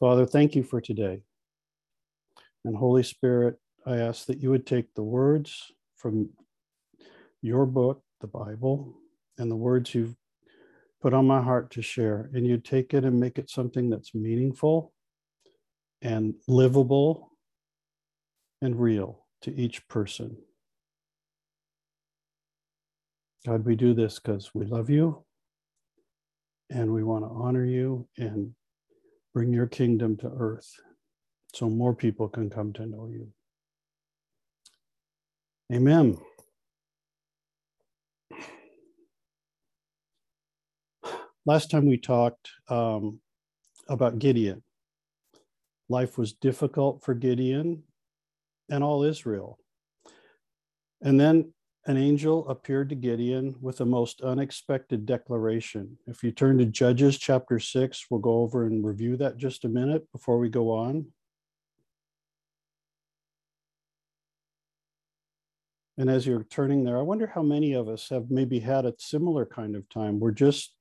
Father, thank you for today. And Holy Spirit, I ask that you would take the words from your book, the Bible, and the words you've put on my heart to share, and you take it and make it something that's meaningful and livable and real to each person. God, we do this because we love you and we want to honor you and bring your kingdom to earth so more people can come to know you. Amen. Last time we talked um, about Gideon. Life was difficult for Gideon and all Israel. And then an angel appeared to Gideon with a most unexpected declaration. If you turn to Judges chapter 6, we'll go over and review that just a minute before we go on. And as you're turning there, I wonder how many of us have maybe had a similar kind of time. We're just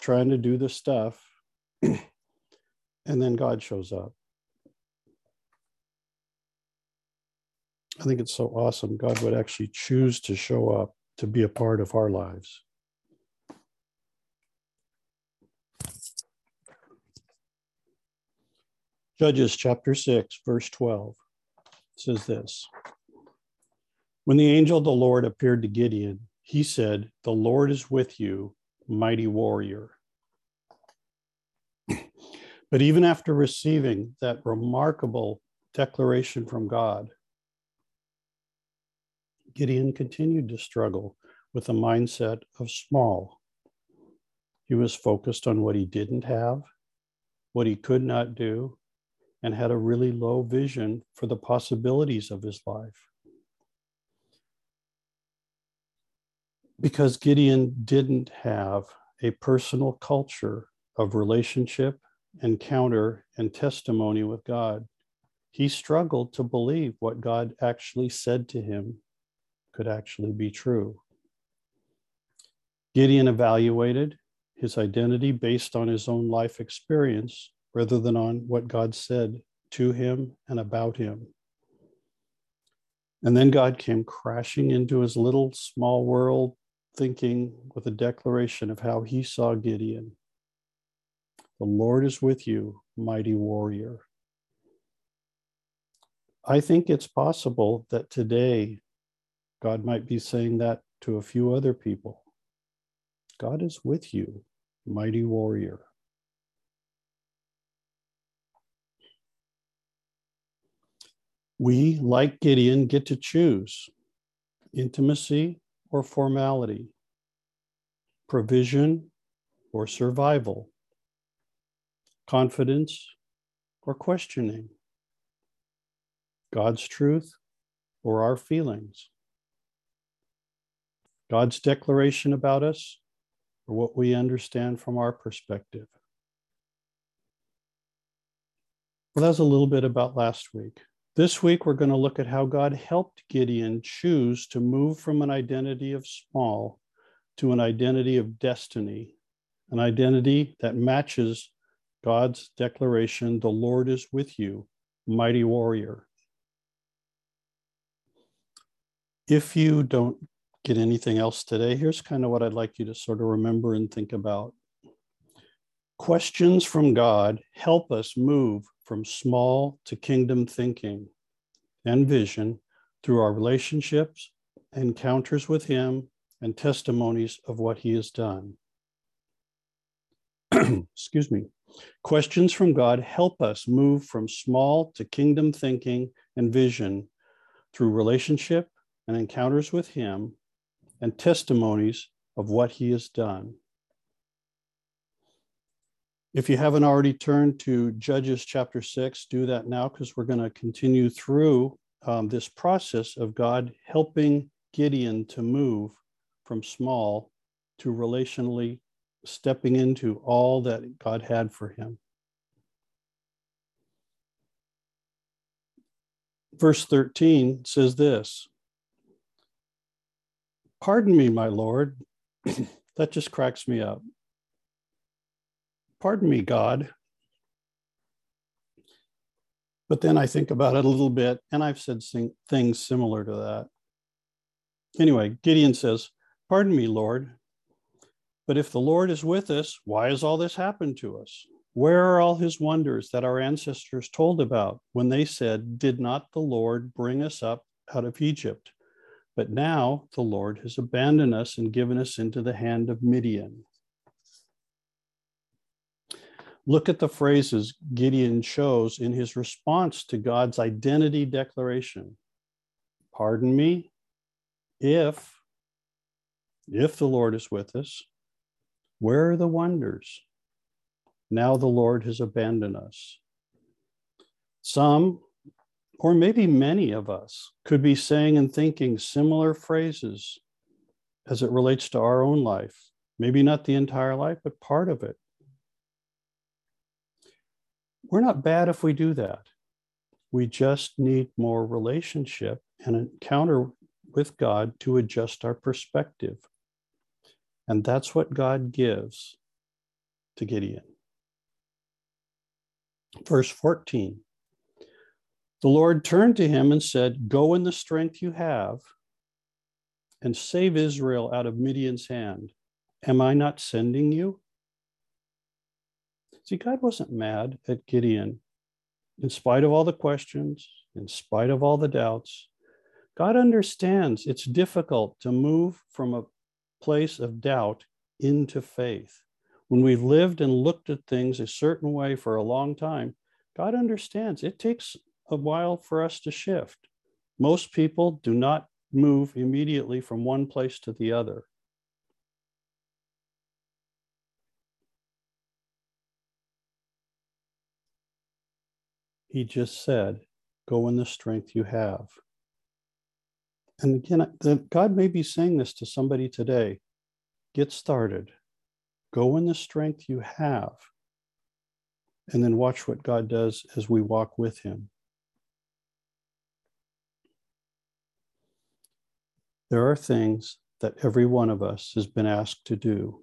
trying to do the stuff, and then God shows up. I think it's so awesome. God would actually choose to show up to be a part of our lives. Judges chapter 6, verse 12 says this When the angel of the Lord appeared to Gideon, he said, The Lord is with you, mighty warrior. but even after receiving that remarkable declaration from God, Gideon continued to struggle with a mindset of small. He was focused on what he didn't have, what he could not do, and had a really low vision for the possibilities of his life. Because Gideon didn't have a personal culture of relationship, encounter, and testimony with God, he struggled to believe what God actually said to him could actually be true. Gideon evaluated his identity based on his own life experience rather than on what God said to him and about him. And then God came crashing into his little small world thinking with a declaration of how he saw Gideon. The Lord is with you, mighty warrior. I think it's possible that today God might be saying that to a few other people. God is with you, mighty warrior. We, like Gideon, get to choose intimacy or formality, provision or survival, confidence or questioning, God's truth or our feelings. God's declaration about us or what we understand from our perspective. Well, that's a little bit about last week. This week, we're going to look at how God helped Gideon choose to move from an identity of small to an identity of destiny, an identity that matches God's declaration, The Lord is with you, mighty warrior. If you don't get anything else today, here's kind of what I'd like you to sort of remember and think about. Questions from God help us move from small to kingdom thinking and vision through our relationships, encounters with Him, and testimonies of what He has done. Excuse me. Questions from God help us move from small to kingdom thinking and vision through relationship and encounters with Him and testimonies of what he has done. If you haven't already turned to Judges chapter 6, do that now because we're going to continue through um, this process of God helping Gideon to move from small to relationally stepping into all that God had for him. Verse 13 says this Pardon me, my Lord. that just cracks me up. Pardon me, God. But then I think about it a little bit, and I've said things similar to that. Anyway, Gideon says, Pardon me, Lord, but if the Lord is with us, why has all this happened to us? Where are all his wonders that our ancestors told about when they said, Did not the Lord bring us up out of Egypt? But now the Lord has abandoned us and given us into the hand of Midian. Look at the phrases Gideon chose in his response to God's identity declaration. Pardon me, if if the Lord is with us, where are the wonders? Now the Lord has abandoned us. Some, or maybe many of us, could be saying and thinking similar phrases as it relates to our own life. Maybe not the entire life, but part of it. We're not bad if we do that. We just need more relationship and encounter with God to adjust our perspective. And that's what God gives to Gideon. Verse 14 The Lord turned to him and said, Go in the strength you have and save Israel out of Midian's hand. Am I not sending you? See, God wasn't mad at Gideon in spite of all the questions, in spite of all the doubts. God understands it's difficult to move from a place of doubt into faith. When we've lived and looked at things a certain way for a long time, God understands it takes a while for us to shift. Most people do not move immediately from one place to the other. He just said, Go in the strength you have. And again, God may be saying this to somebody today get started, go in the strength you have, and then watch what God does as we walk with Him. There are things that every one of us has been asked to do.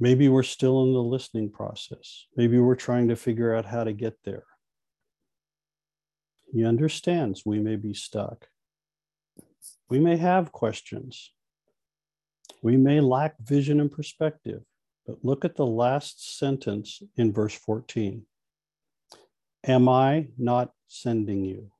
Maybe we're still in the listening process. Maybe we're trying to figure out how to get there. He understands we may be stuck. We may have questions. We may lack vision and perspective, but look at the last sentence in verse 14. Am I not sending you?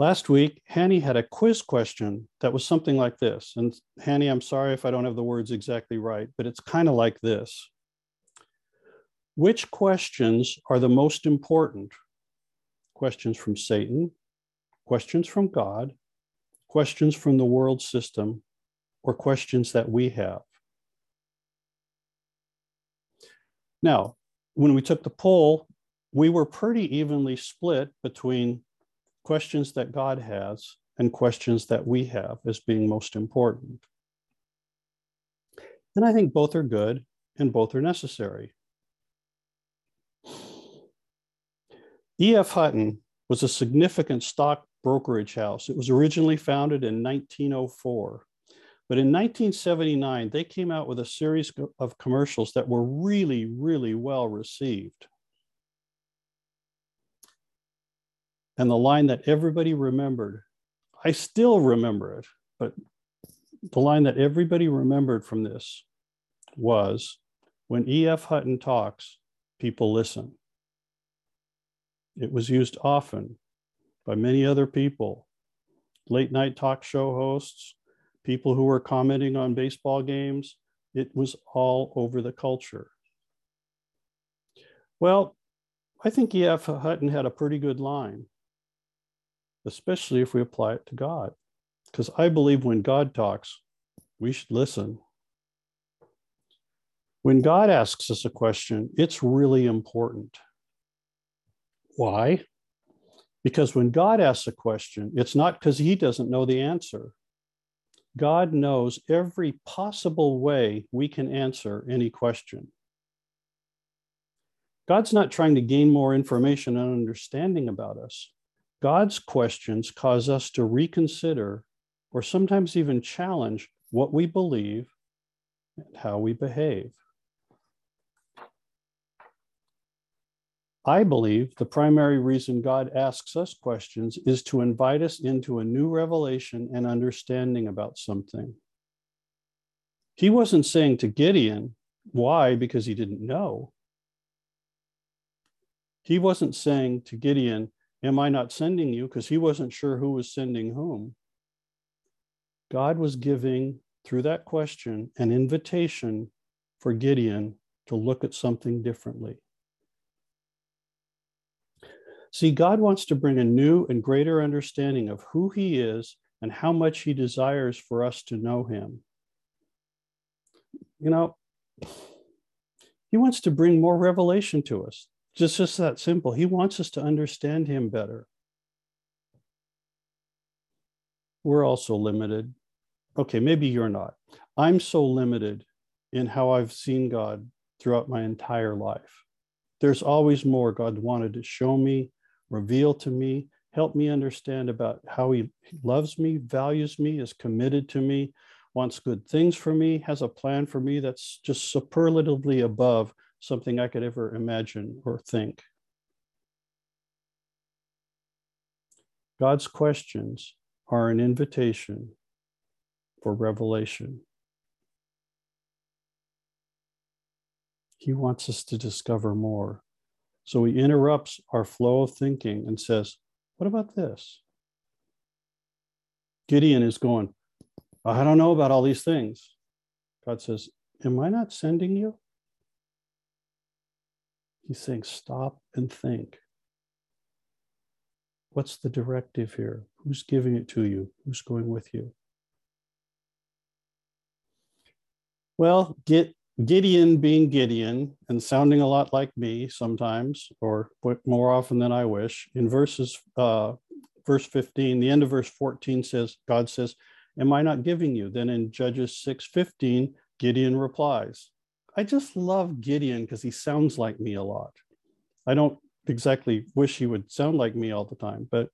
Last week, Hanny had a quiz question that was something like this. And Hanny, I'm sorry if I don't have the words exactly right, but it's kind of like this. Which questions are the most important? Questions from Satan, questions from God, questions from the world system, or questions that we have. Now, when we took the poll, we were pretty evenly split between questions that God has and questions that we have as being most important. And I think both are good and both are necessary. E.F. Hutton was a significant stock brokerage house. It was originally founded in 1904. But in 1979, they came out with a series of commercials that were really, really well received. And the line that everybody remembered, I still remember it, but the line that everybody remembered from this was when E.F. Hutton talks, people listen. It was used often by many other people, late night talk show hosts, people who were commenting on baseball games. It was all over the culture. Well, I think E.F. Hutton had a pretty good line, especially if we apply it to God. Because I believe when God talks, we should listen. When God asks us a question, it's really important. Why? Because when God asks a question, it's not because he doesn't know the answer. God knows every possible way we can answer any question. God's not trying to gain more information and understanding about us. God's questions cause us to reconsider or sometimes even challenge what we believe and how we behave. I believe the primary reason God asks us questions is to invite us into a new revelation and understanding about something. He wasn't saying to Gideon, why? Because he didn't know. He wasn't saying to Gideon, Am I not sending you? Because he wasn't sure who was sending whom. God was giving, through that question, an invitation for Gideon to look at something differently. See, God wants to bring a new and greater understanding of who He is and how much He desires for us to know Him. You know, He wants to bring more revelation to us. Just, just that simple. He wants us to understand him better. We're also limited. Okay, maybe you're not. I'm so limited in how I've seen God throughout my entire life. There's always more God wanted to show me, reveal to me, help me understand about how He loves me, values me, is committed to me, wants good things for me, has a plan for me that's just superlatively above something I could ever imagine or think. God's questions are an invitation for revelation. He wants us to discover more. So he interrupts our flow of thinking and says, What about this? Gideon is going, I don't know about all these things. God says, Am I not sending you? He's saying, stop and think. What's the directive here? Who's giving it to you? Who's going with you? Well, Gideon being Gideon and sounding a lot like me sometimes, or more often than I wish. In verses, uh, verse 15, the end of verse 14 says, God says, Am I not giving you? Then in Judges 6 15, Gideon replies, I just love Gideon because he sounds like me a lot. I don't exactly wish he would sound like me all the time, but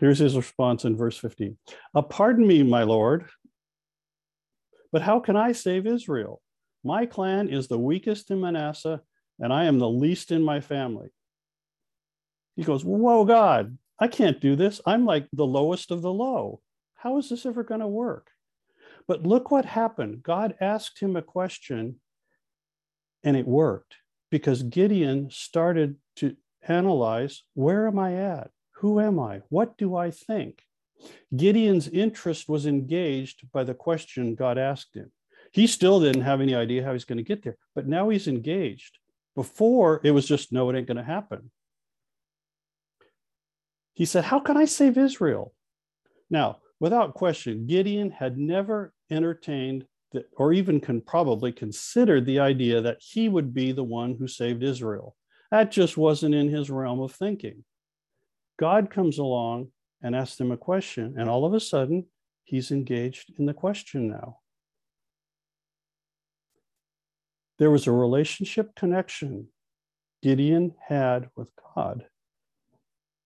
here's his response in verse 15 uh, Pardon me, my Lord, but how can I save Israel? My clan is the weakest in Manasseh, and I am the least in my family. He goes, Whoa, God, I can't do this. I'm like the lowest of the low. How is this ever going to work? But look what happened. God asked him a question and it worked because Gideon started to analyze where am I at? Who am I? What do I think? Gideon's interest was engaged by the question God asked him. He still didn't have any idea how he's going to get there, but now he's engaged. Before, it was just, no, it ain't going to happen. He said, How can I save Israel? Now, without question, Gideon had never entertained the, or even can probably considered the idea that he would be the one who saved Israel. That just wasn't in his realm of thinking. God comes along and asks him a question, and all of a sudden, he's engaged in the question now. There was a relationship connection Gideon had with God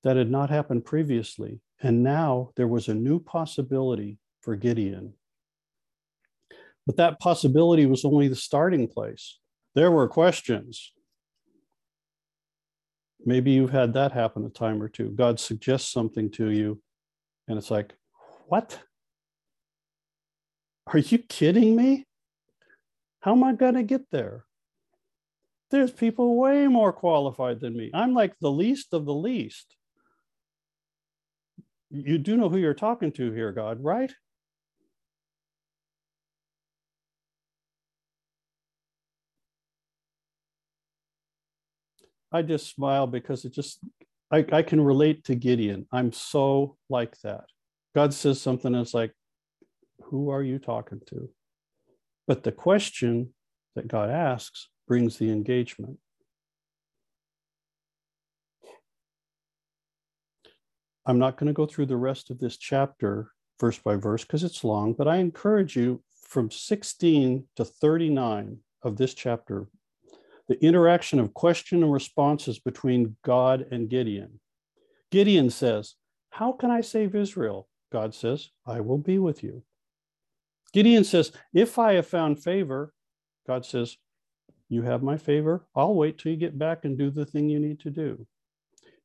that had not happened previously. And now there was a new possibility for Gideon. But that possibility was only the starting place. There were questions. Maybe you've had that happen a time or two. God suggests something to you, and it's like, what? Are you kidding me? How am I going to get there? There's people way more qualified than me. I'm like the least of the least you do know who you're talking to here, God, right? I just smile because it just, I, I can relate to Gideon. I'm so like that. God says something that's like, who are you talking to? But the question that God asks brings the engagement. I'm not going to go through the rest of this chapter verse by verse because it's long, but I encourage you from 16 to 39 of this chapter, the interaction of question and responses between God and Gideon. Gideon says, How can I save Israel? God says, I will be with you. Gideon says, If I have found favor, God says, You have my favor. I'll wait till you get back and do the thing you need to do.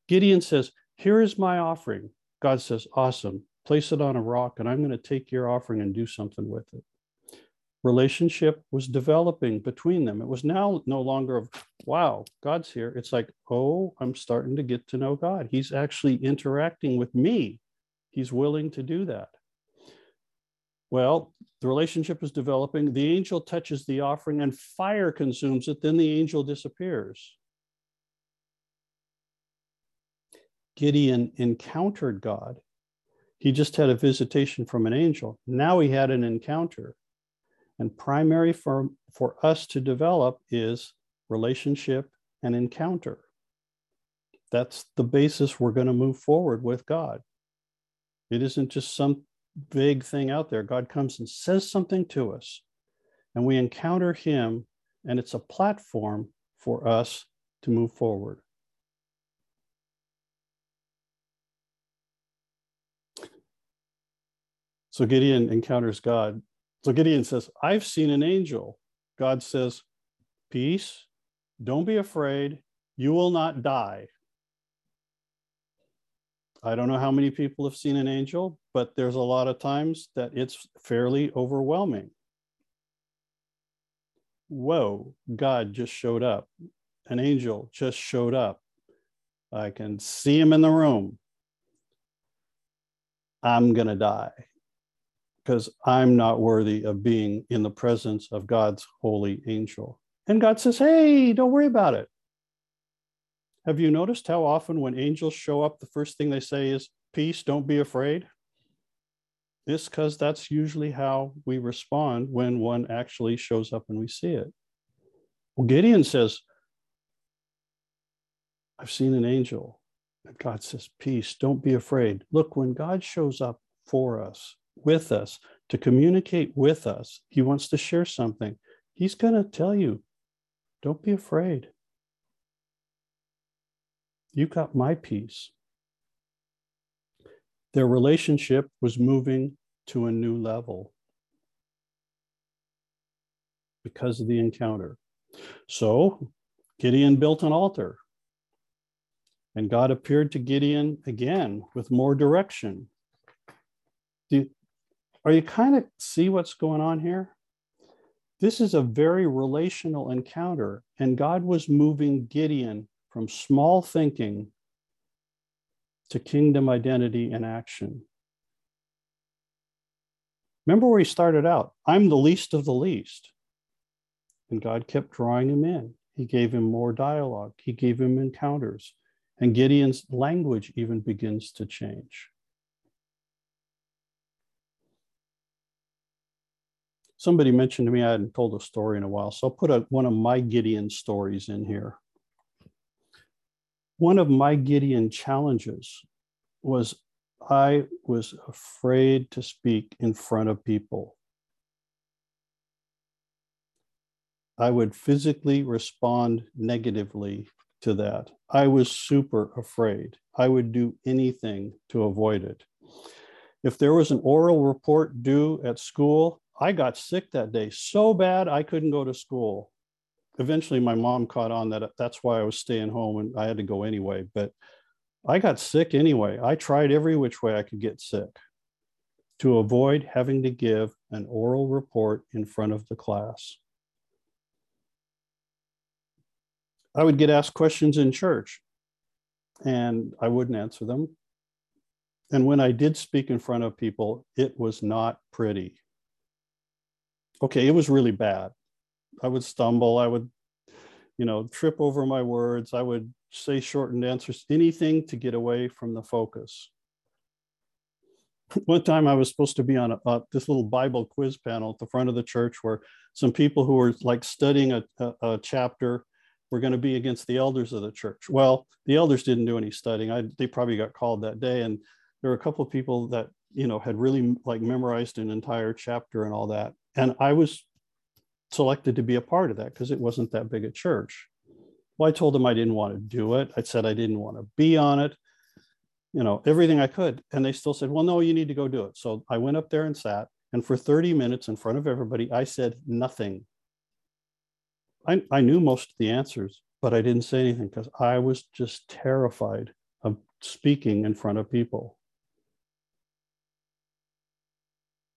Gideon says, Here is my offering. God says, Awesome. Place it on a rock, and I'm going to take your offering and do something with it. Relationship was developing between them. It was now no longer of, wow, God's here. It's like, oh, I'm starting to get to know God. He's actually interacting with me. He's willing to do that. Well, the relationship is developing. The angel touches the offering and fire consumes it. Then the angel disappears. Gideon encountered God. He just had a visitation from an angel. Now he had an encounter. And primary for, for us to develop is relationship and encounter. That's the basis we're going to move forward with God. It isn't just some vague thing out there. God comes and says something to us, and we encounter Him, and it's a platform for us to move forward. So Gideon encounters God. So Gideon says, I've seen an angel. God says, Peace, don't be afraid, you will not die. I don't know how many people have seen an angel, but there's a lot of times that it's fairly overwhelming. Whoa, God just showed up. An angel just showed up. I can see him in the room. I'm going to die because I'm not worthy of being in the presence of God's holy angel. And God says, Hey, don't worry about it. Have you noticed how often when angels show up, the first thing they say is, Peace, don't be afraid? It's because that's usually how we respond when one actually shows up and we see it. Well, Gideon says, I've seen an angel. And God says, Peace, don't be afraid. Look, when God shows up for us, with us, to communicate with us, He wants to share something. He's going to tell you, Don't be afraid. You got my peace. Their relationship was moving to a new level because of the encounter. So Gideon built an altar. And God appeared to Gideon again with more direction. Do, are you kind of see what's going on here? This is a very relational encounter, and God was moving Gideon from small thinking to kingdom identity and action. Remember where he started out I'm the least of the least. And God kept drawing him in. He gave him more dialogue, he gave him encounters. And Gideon's language even begins to change. Somebody mentioned to me I hadn't told a story in a while, so I'll put a, one of my Gideon stories in here one of my Gideon challenges was I was afraid to speak in front of people. I would physically respond negatively to that. I was super afraid. I would do anything to avoid it. If there was an oral report due at school, I got sick that day so bad I couldn't go to school eventually my mom caught on that that's why I was staying home and I had to go anyway. But I got sick anyway. I tried every which way I could get sick to avoid having to give an oral report in front of the class. I would get asked questions in church and I wouldn't answer them. And when I did speak in front of people, it was not pretty. Okay, it was really bad. I would stumble. I would, you know, trip over my words. I would say shortened answers, anything to get away from the focus. One time I was supposed to be on a, uh, this little Bible quiz panel at the front of the church where some people who were like studying a, a, a chapter were going to be against the elders of the church. Well, the elders didn't do any studying. I, they probably got called that day. And there were a couple of people that, you know, had really like memorized an entire chapter and all that. And I was selected to be a part of that because it wasn't that big a church. Well, I told them I didn't want to do it. I said I didn't want to be on it, you know, everything I could. And they still said, well, no, you need to go do it. So I went up there and sat. And for 30 minutes in front of everybody, I said nothing. I, I knew most of the answers, but I didn't say anything because I was just terrified of speaking in front of people.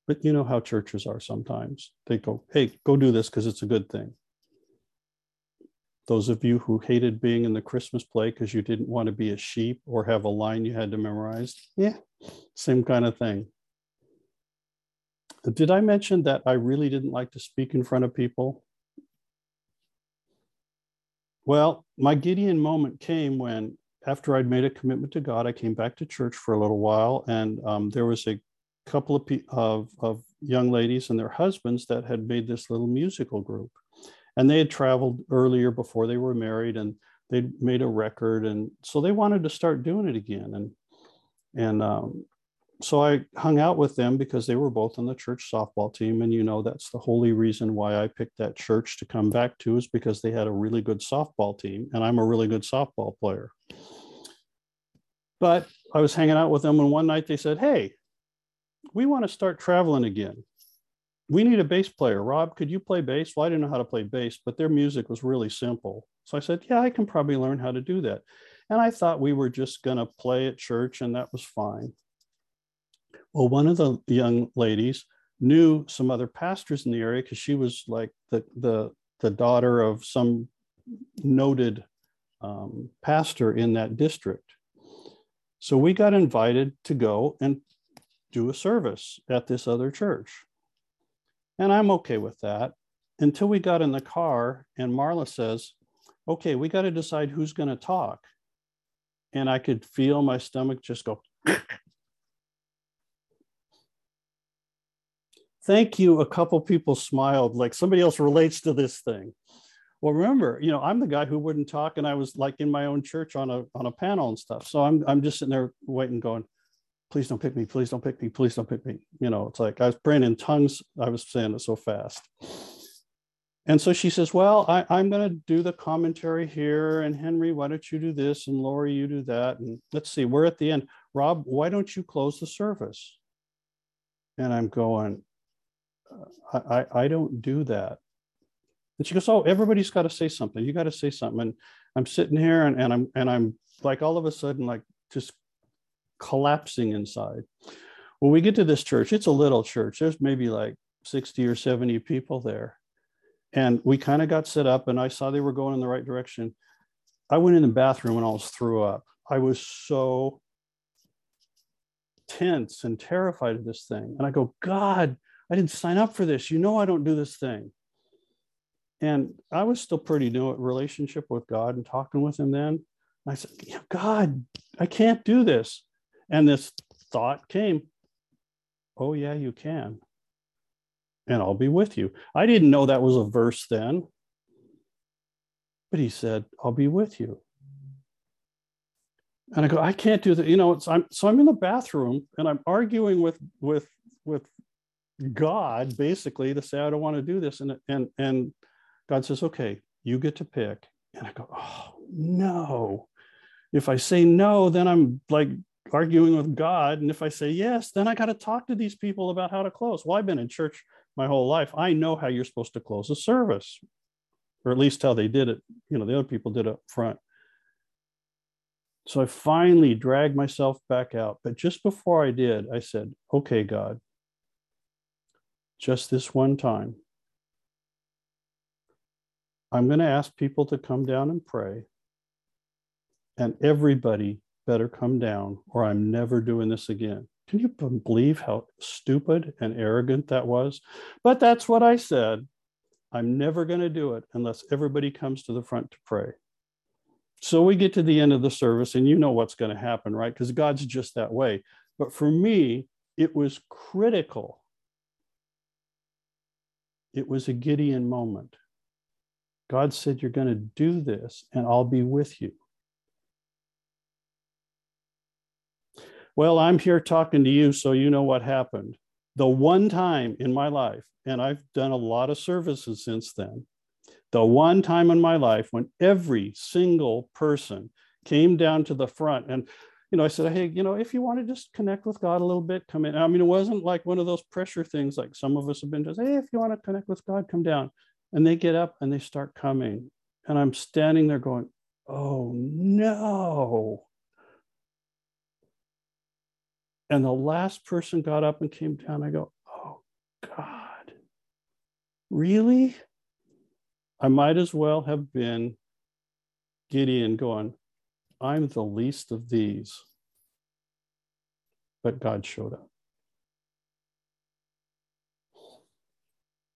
But you know how churches are sometimes. They go, hey, go do this because it's a good thing. Those of you who hated being in the Christmas play because you didn't want to be a sheep or have a line you had to memorize, yeah, same kind of thing. Did I mention that I really didn't like to speak in front of people? Well, my Gideon moment came when, after I'd made a commitment to God, I came back to church for a little while, and um, there was a couple of, of, of young ladies and their husbands that had made this little musical group. And they had traveled earlier before they were married and they'd made a record and so they wanted to start doing it again. And and um, so i hung out with them because they were both on the church softball team. And you know that's the holy reason why i picked that church to come back to is because they had a really good softball team and i'm a really good softball player. But i was hanging out with them and one night they said hey we want to start traveling again we need a bass player. Rob, could you play bass? Well, I didn't know how to play bass, but their music was really simple. So I said, yeah, I can probably learn how to do that. And I thought we were just going to play at church and that was fine. Well, one of the young ladies knew some other pastors in the area because she was like the, the, the daughter of some noted um, pastor in that district. So we got invited to go and do a service at this other church. And I'm okay with that until we got in the car and Marla says, okay, we got to decide who's going to talk. And I could feel my stomach just go. Thank you. A couple people smiled, like somebody else relates to this thing. Well, remember, you know, I'm the guy who wouldn't talk, and I was like in my own church on a on a panel and stuff. So I'm I'm just sitting there waiting, going, please don't pick me, please don't pick me, please don't pick me. You know, it's like I was praying in tongues, I was saying it so fast. And so she says, Well, I, am going to do the commentary here. And Henry, why don't you do this? And Lori, you do that. And let's see, we're at the end. Rob, why don't you close the service? And I'm going, uh, I, I, I don't do that. And she goes, Oh, everybody's got to say something. You got to say something. And I'm sitting here and, and I'm and I'm like all of a sudden, like just collapsing inside. When we get to this church, it's a little church. There's maybe like 60 or 70 people there. And we kind of got set up, and I saw they were going in the right direction. I went in the bathroom and I almost threw up. I was so tense and terrified of this thing. And I go, God, I didn't sign up for this. You know, I don't do this thing. And I was still pretty new at relationship with God and talking with him then. I said, God, I can't do this. And this thought came, oh, yeah, you can. And I'll be with you. I didn't know that was a verse then. But he said, I'll be with you. And I go, I can't do that. You know, I'm, so I'm in the bathroom and I'm arguing with, with, with God basically to say, I don't want to do this. And, and, and God says, okay, you get to pick. And I go, oh, no. If I say no, then I'm like arguing with God. And if I say yes, then I got to talk to these people about how to close. Well, I've been in church my whole life. I know how you're supposed to close a service, or at least how they did it. You know, the other people did it up front. So I finally dragged myself back out. But just before I did, I said, okay, God, just this one time, I'm going to ask people to come down and pray. And everybody better come down or I'm never doing this again. Can you believe how stupid and arrogant that was? But that's what I said. I'm never going to do it unless everybody comes to the front to pray. So we get to the end of the service, and you know what's going to happen, right? Because God's just that way. But for me, it was critical. It was a Gideon moment. God said, You're going to do this, and I'll be with you. Well, I'm here talking to you, so you know what happened. The one time in my life, and I've done a lot of services since then, the one time in my life when every single person came down to the front and you know, I said, hey, you know, if you want to just connect with God a little bit, come in. I mean, it wasn't like one of those pressure things like some of us have been just, hey, if you want to connect with God, come down. And they get up and they start coming. And I'm standing there going, oh no. And the last person got up and came down. I go, oh God, really? I might as well have been Gideon going, I'm the least of these. But God showed up.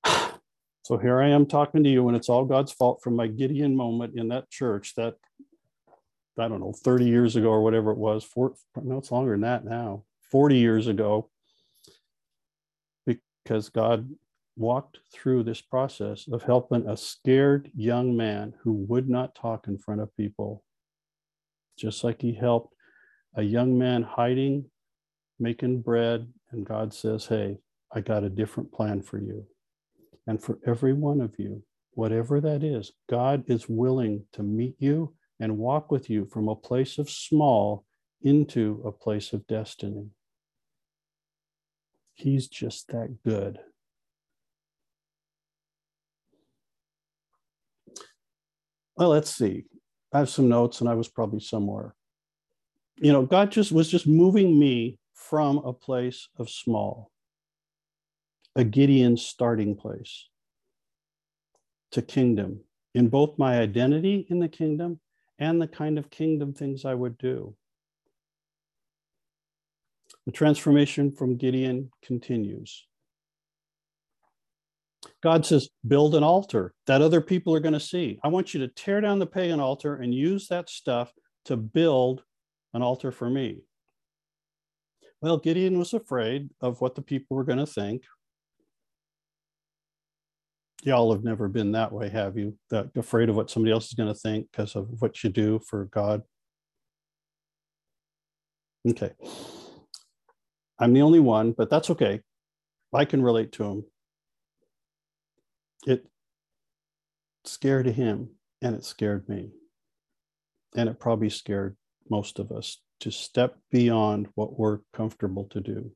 So here I am talking to you, and it's all God's fault from my Gideon moment in that church that, I don't know, 30 years ago or whatever it was. Four, no, it's longer than that now, 40 years ago. Because God walked through this process of helping a scared young man who would not talk in front of people, just like he helped a young man hiding, making bread, and God says, Hey, I got a different plan for you. And for every one of you, whatever that is, God is willing to meet you and walk with you from a place of small into a place of destiny. He's just that good. Well, let's see. I have some notes and I was probably somewhere. You know, God just was just moving me from a place of small a Gideon starting place to kingdom in both my identity in the kingdom and the kind of kingdom things I would do. The transformation from Gideon continues. God says, build an altar that other people are going to see. I want you to tear down the pagan altar and use that stuff to build an altar for me. Well, Gideon was afraid of what the people were going to think, y'all have never been that way, have you? That afraid of what somebody else is going to think because of what you do for God? Okay. I'm the only one, but that's okay. I can relate to him. It scared him and it scared me. And it probably scared most of us to step beyond what we're comfortable to do.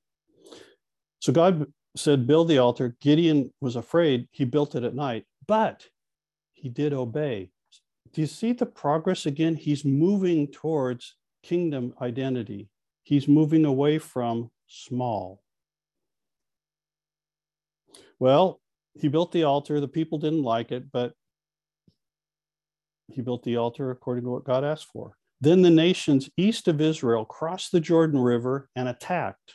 So God said, Build the altar. Gideon was afraid. He built it at night, but he did obey. Do you see the progress again? He's moving towards kingdom identity, he's moving away from small. Well, he built the altar. The people didn't like it, but he built the altar according to what God asked for. Then the nations east of Israel crossed the Jordan River and attacked.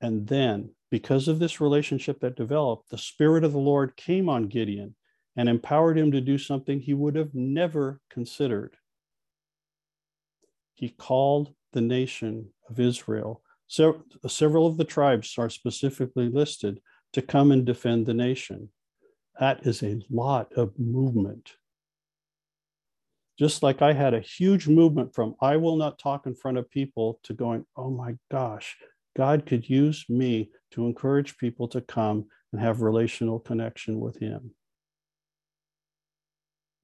And then, because of this relationship that developed, the Spirit of the Lord came on Gideon and empowered him to do something he would have never considered. He called the nation of Israel. So, several of the tribes are specifically listed to come and defend the nation. That is a lot of movement. Just like I had a huge movement from I will not talk in front of people to going, oh my gosh, God could use me to encourage people to come and have relational connection with Him.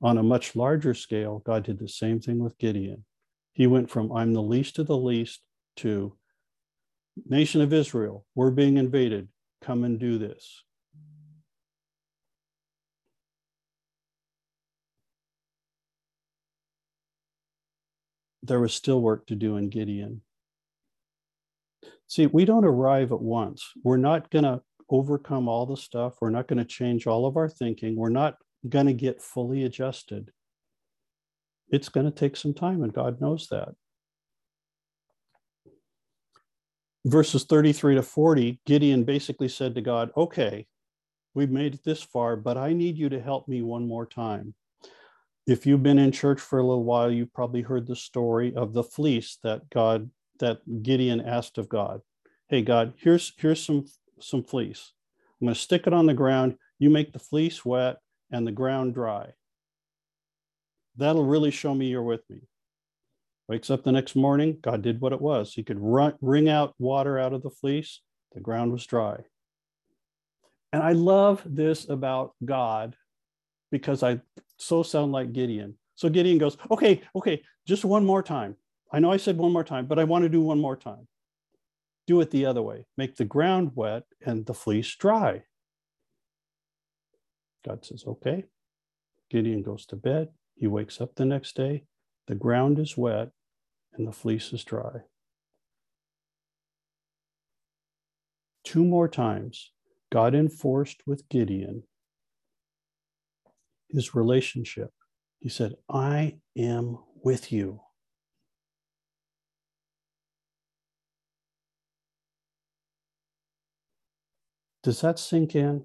On a much larger scale, God did the same thing with Gideon. He went from I'm the least of the least to nation of Israel, we're being invaded, come and do this. There was still work to do in Gideon. See, we don't arrive at once. We're not going to overcome all the stuff. We're not going to change all of our thinking. We're not going to get fully adjusted. It's going to take some time, and God knows that. Verses 33 to 40, Gideon basically said to God, Okay, we've made it this far, but I need you to help me one more time. If you've been in church for a little while, you've probably heard the story of the fleece that God that Gideon asked of God. Hey, God, here's here's some some fleece. I'm going to stick it on the ground. You make the fleece wet and the ground dry. That'll really show me you're with me. Wakes up the next morning. God did what it was. He could run, wring out water out of the fleece. The ground was dry. And I love this about God because I so sound like Gideon. So Gideon goes, okay, okay, just one more time. I know I said one more time, but I want to do one more time. Do it the other way. Make the ground wet and the fleece dry. God says, okay. Gideon goes to bed. He wakes up the next day. The ground is wet and the fleece is dry. Two more times, God enforced with Gideon his relationship. He said, I am with you. Does that sink in?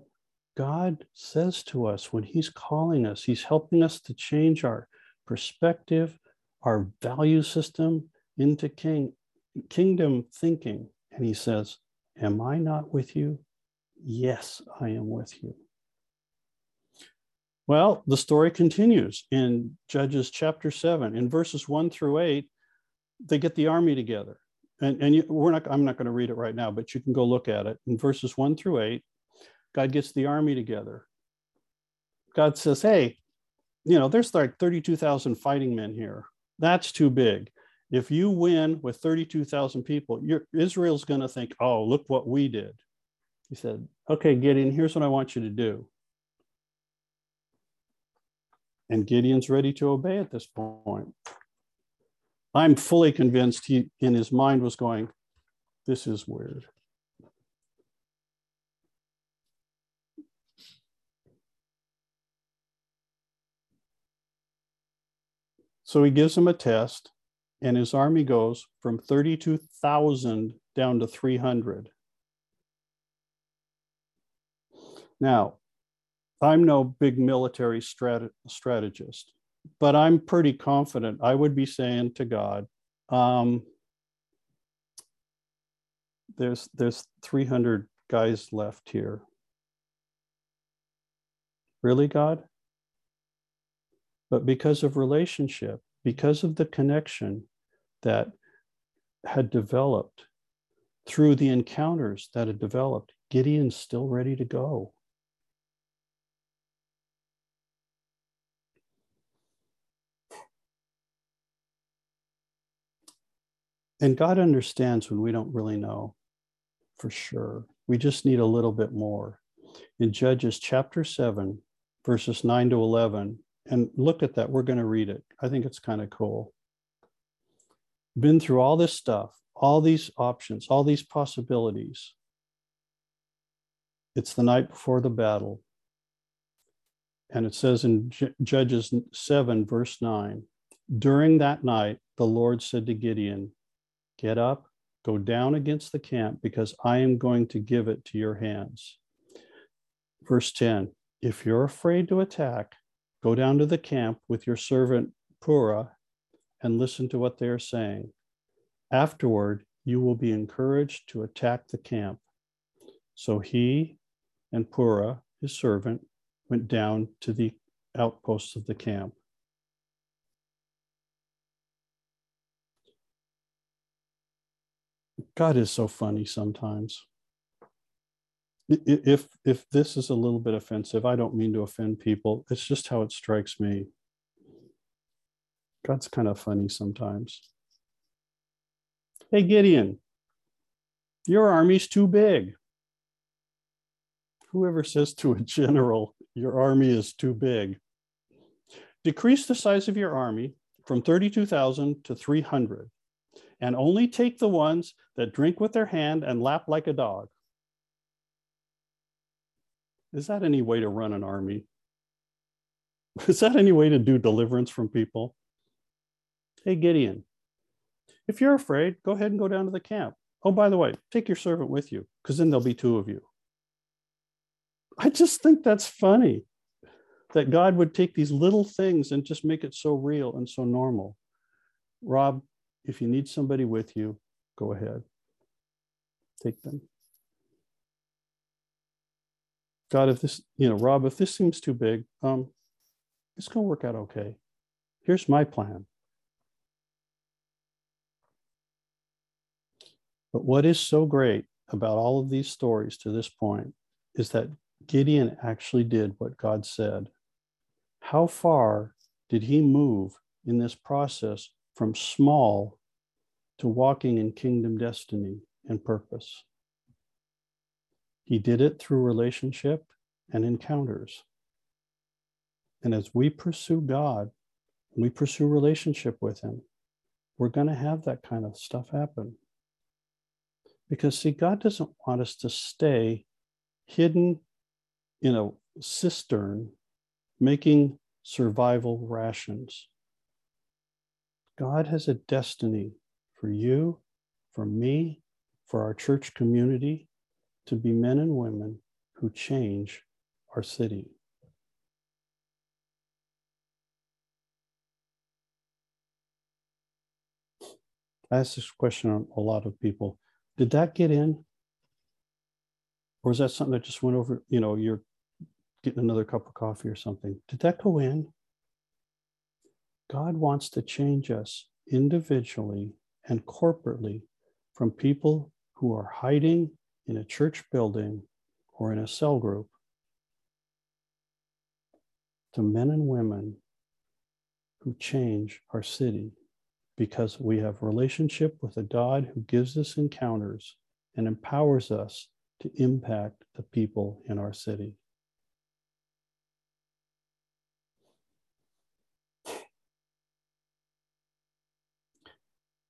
God says to us when He's calling us, He's helping us to change our perspective, our value system into king, kingdom thinking. And He says, Am I not with you? Yes, I am with you. Well, the story continues in Judges chapter 7. In verses 1 through 8, they get the army together. And, and you, we're not, I'm not going to read it right now, but you can go look at it. In verses 1 through 8, God gets the army together. God says, Hey, you know, there's like 32,000 fighting men here. That's too big. If you win with 32,000 people, Israel's going to think, Oh, look what we did. He said, Okay, Gideon, here's what I want you to do. And Gideon's ready to obey at this point. I'm fully convinced he, in his mind, was going, This is weird. So he gives him a test, and his army goes from 32,000 down to 300. Now, I'm no big military strat- strategist, but I'm pretty confident I would be saying to God, um, there's there's 300 guys left here. Really, God? But because of relationship, because of the connection that had developed through the encounters that had developed, Gideon's still ready to go. And God understands when we don't really know for sure. We just need a little bit more. In Judges chapter 7, verses 9 to 11, and look at that, we're going to read it. I think it's kind of cool. Been through all this stuff, all these options, all these possibilities. It's the night before the battle. And it says in J- Judges 7, verse 9 During that night, the Lord said to Gideon, Get up, go down against the camp, because I am going to give it to your hands. Verse 10 If you're afraid to attack, go down to the camp with your servant Purah and listen to what they are saying. Afterward, you will be encouraged to attack the camp. So he and Purah, his servant, went down to the outposts of the camp. God is so funny sometimes. If if this is a little bit offensive, I don't mean to offend people. It's just how it strikes me. God's kind of funny sometimes. Hey Gideon, your army's too big. Whoever says to a general, your army is too big. Decrease the size of your army from 32,000 to 300 and only take the ones that drink with their hand and lap like a dog. Is that any way to run an army? Is that any way to do deliverance from people? Hey, Gideon, if you're afraid, go ahead and go down to the camp. Oh, by the way, take your servant with you, because then there'll be two of you. I just think that's funny that God would take these little things and just make it so real and so normal. Rob, if you need somebody with you, go ahead. Take them. God, if this, you know, Rob, if this seems too big, um, it's going to work out okay. Here's my plan. But what is so great about all of these stories to this point is that Gideon actually did what God said. How far did he move in this process from small to walking in kingdom destiny and purpose. He did it through relationship and encounters. And as we pursue God, we pursue relationship with Him, we're going to have that kind of stuff happen. Because, see, God doesn't want us to stay hidden in a cistern making survival rations. God has a destiny for you, for me, for our church community to be men and women who change our city. I ask this question on a lot of people. Did that get in? Or is that something that just went over? You know, you're getting another cup of coffee or something. Did that go in? God wants to change us individually and corporately from people who are hiding in a church building or in a cell group to men and women who change our city because we have relationship with a God who gives us encounters and empowers us to impact the people in our city.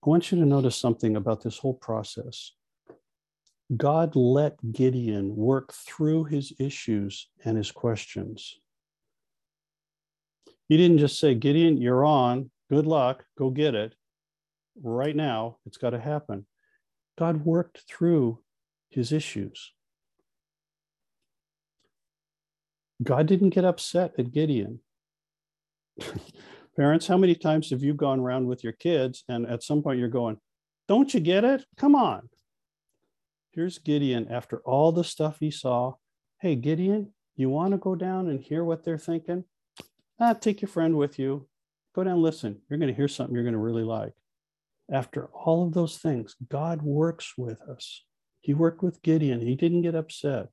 I want you to notice something about this whole process. God let Gideon work through his issues and his questions. He didn't just say, Gideon, you're on, good luck, go get it. Right now, it's got to happen. God worked through his issues. God didn't get upset at Gideon. Parents, how many times have you gone around with your kids and at some point you're going, Don't you get it? Come on. Here's Gideon after all the stuff he saw. Hey, Gideon, you want to go down and hear what they're thinking? Ah, take your friend with you. Go down, listen. You're going to hear something you're going to really like. After all of those things, God works with us. He worked with Gideon. He didn't get upset.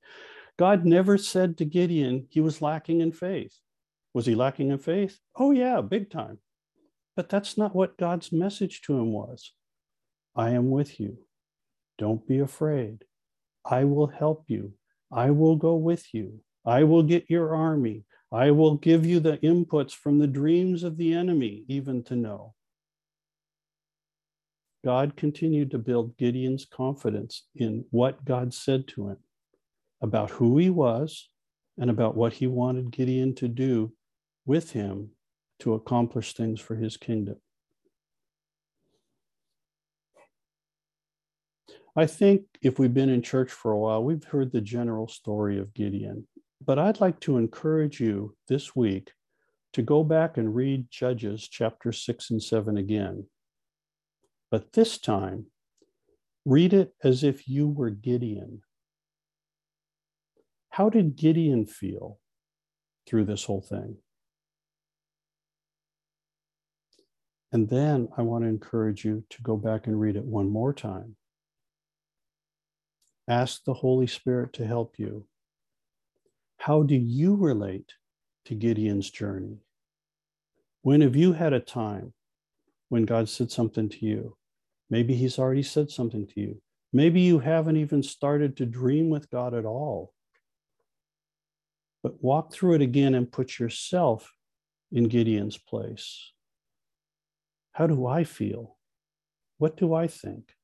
God never said to Gideon he was lacking in faith. Was he lacking in faith? Oh, yeah, big time. But that's not what God's message to him was. I am with you. Don't be afraid. I will help you. I will go with you. I will get your army. I will give you the inputs from the dreams of the enemy, even to know. God continued to build Gideon's confidence in what God said to him about who he was and about what he wanted Gideon to do with him to accomplish things for his kingdom. I think if we've been in church for a while, we've heard the general story of Gideon. But I'd like to encourage you this week to go back and read Judges chapter 6 and 7 again. But this time, read it as if you were Gideon. How did Gideon feel through this whole thing? And then I want to encourage you to go back and read it one more time. Ask the Holy Spirit to help you. How do you relate to Gideon's journey? When have you had a time when God said something to you? Maybe He's already said something to you. Maybe you haven't even started to dream with God at all. But walk through it again and put yourself in Gideon's place. How do I feel? What do I think?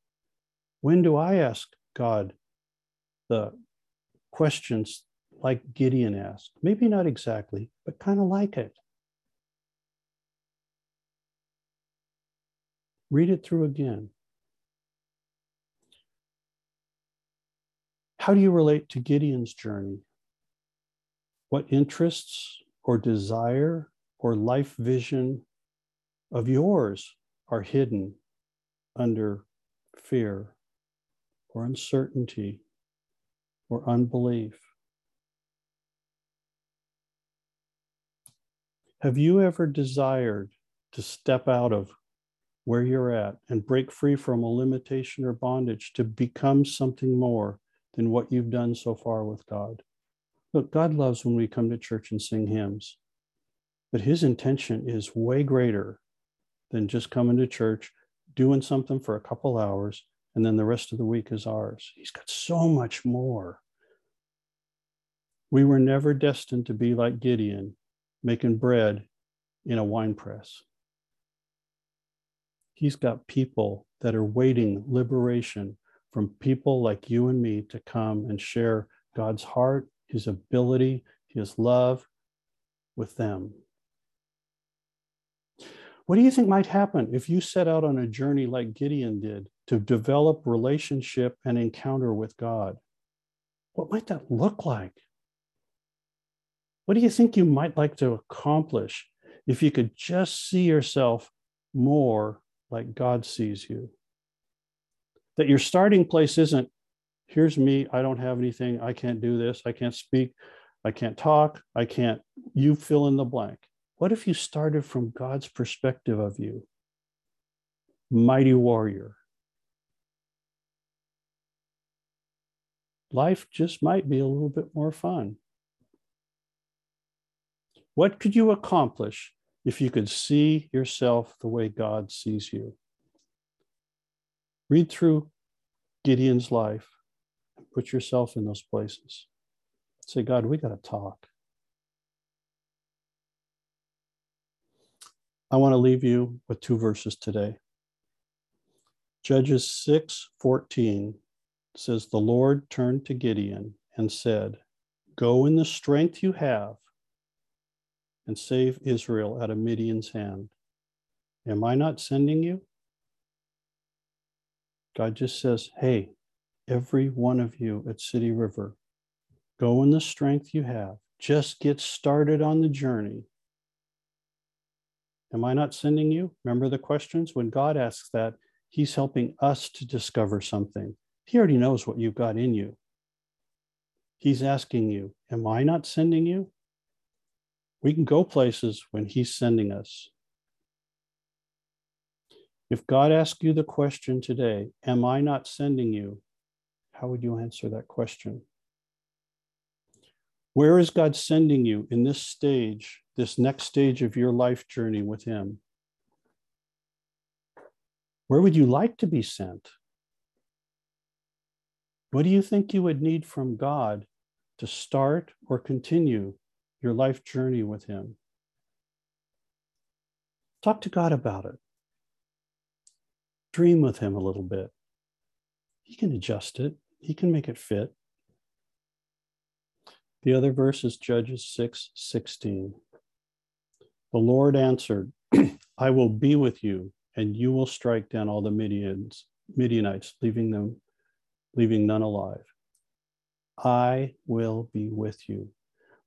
When do I ask God the questions like Gideon asked? Maybe not exactly, but kind of like it. Read it through again. How do you relate to Gideon's journey? What interests or desire or life vision of yours are hidden under fear or uncertainty or unbelief. Have you ever desired to step out of where you're at and break free from a limitation or bondage to become something more than what you've done so far with God? Look, God loves when we come to church and sing hymns, but his intention is way greater than just coming to church, doing something for a couple hours, and then the rest of the week is ours. He's got so much more. We were never destined to be like Gideon making bread in a wine press. He's got people that are waiting liberation from people like you and me to come and share God's heart, his ability, his love with them. What do you think might happen if you set out on a journey like Gideon did to develop relationship and encounter with God? What might that look like? What do you think you might like to accomplish if you could just see yourself more like God sees you? That your starting place isn't, here's me, I don't have anything, I can't do this, I can't speak, I can't talk, I can't, you fill in the blank. What if you started from God's perspective of you? Mighty warrior. Life just might be a little bit more fun. What could you accomplish if you could see yourself the way God sees you? Read through Gideon's life and put yourself in those places. Say, God, we got to talk. I want to leave you with two verses today. Judges 6 14 says, The Lord turned to Gideon and said, Go in the strength you have and save Israel out of Midian's hand. Am I not sending you? God just says, Hey, every one of you at City River, go in the strength you have. Just get started on the journey Am I not sending you? Remember the questions? When God asks that, He's helping us to discover something. He already knows what you've got in you. He's asking you, Am I not sending you? We can go places when He's sending us. If God asked you the question today, Am I not sending you? How would you answer that question? Where is God sending you in this stage, this next stage of your life journey with Him? Where would you like to be sent? What do you think you would need from God to start or continue your life journey with Him? Talk to God about it. Dream with Him a little bit. He can adjust it, He can make it fit. The other verse is Judges 6 16. The Lord answered, I will be with you, and you will strike down all the Midians, Midianites, leaving them, leaving none alive. I will be with you.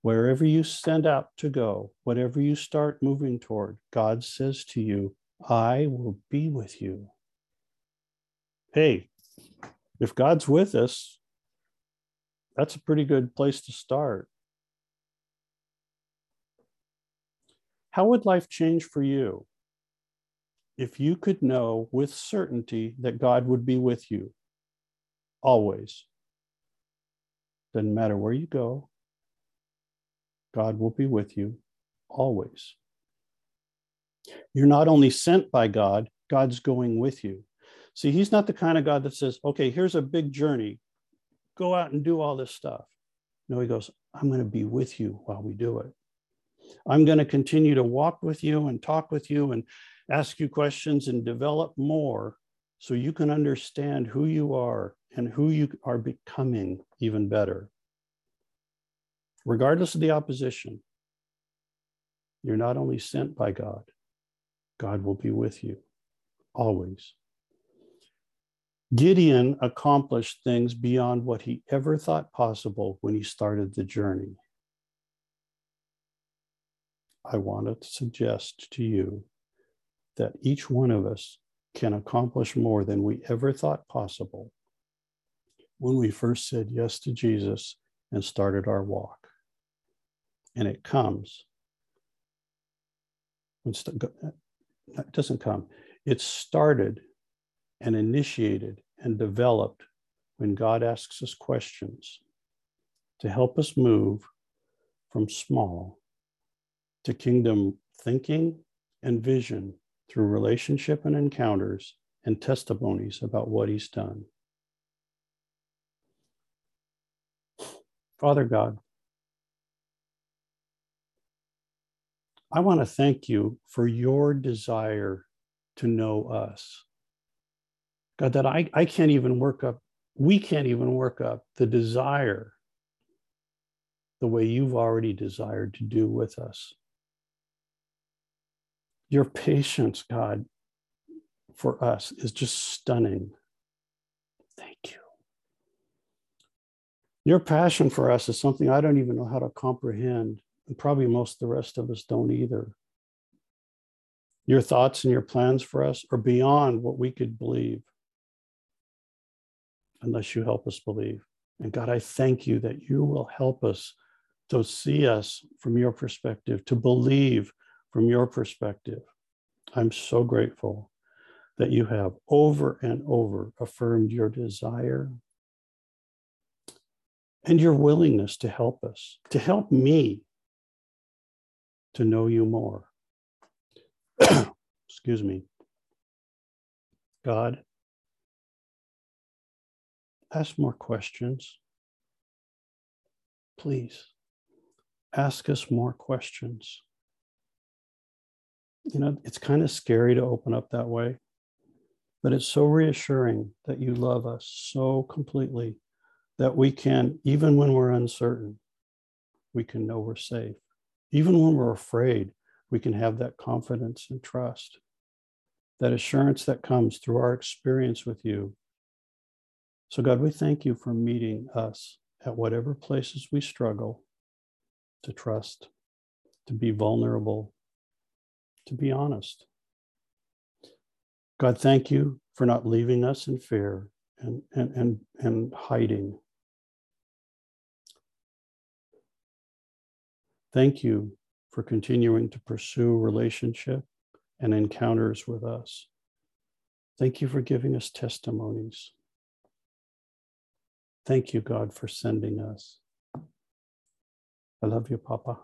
Wherever you send out to go, whatever you start moving toward, God says to you, I will be with you. Hey, if God's with us, that's a pretty good place to start. How would life change for you if you could know with certainty that God would be with you always? Doesn't matter where you go, God will be with you always. You're not only sent by God, God's going with you. See, He's not the kind of God that says, okay, here's a big journey go out and do all this stuff. No, he goes, I'm going to be with you while we do it. I'm going to continue to walk with you and talk with you and ask you questions and develop more so you can understand who you are and who you are becoming even better. Regardless of the opposition, you're not only sent by God, God will be with you always. Gideon accomplished things beyond what he ever thought possible when he started the journey. I want to suggest to you that each one of us can accomplish more than we ever thought possible when we first said yes to Jesus and started our walk. And it comes. It uh, doesn't come. It started and initiated and developed when God asks us questions to help us move from small to kingdom thinking and vision through relationship and encounters and testimonies about what he's done. Father God, I want to thank you for your desire to know us. God, that I, I can't even work up, we can't even work up the desire the way you've already desired to do with us. Your patience, God, for us is just stunning. Thank you. Your passion for us is something I don't even know how to comprehend, and probably most the rest of us don't either. Your thoughts and your plans for us are beyond what we could believe unless you help us believe. And God, I thank you that you will help us to see us from your perspective, to believe from your perspective. I'm so grateful that you have over and over affirmed your desire and your willingness to help us, to help me to know you more. Excuse me. God, ask more questions. Please ask us more questions. You know, it's kind of scary to open up that way, but it's so reassuring that you love us so completely that we can, even when we're uncertain, we can know we're safe. Even when we're afraid, we can have that confidence and trust, that assurance that comes through our experience with you. So, God, we thank you for meeting us at whatever places we struggle to trust, to be vulnerable, to be honest. God, thank you for not leaving us in fear and, and, and, and hiding. Thank you for continuing to pursue relationship and encounters with us. Thank you for giving us testimonies. Thank you, God, for sending us. I love you, Papa.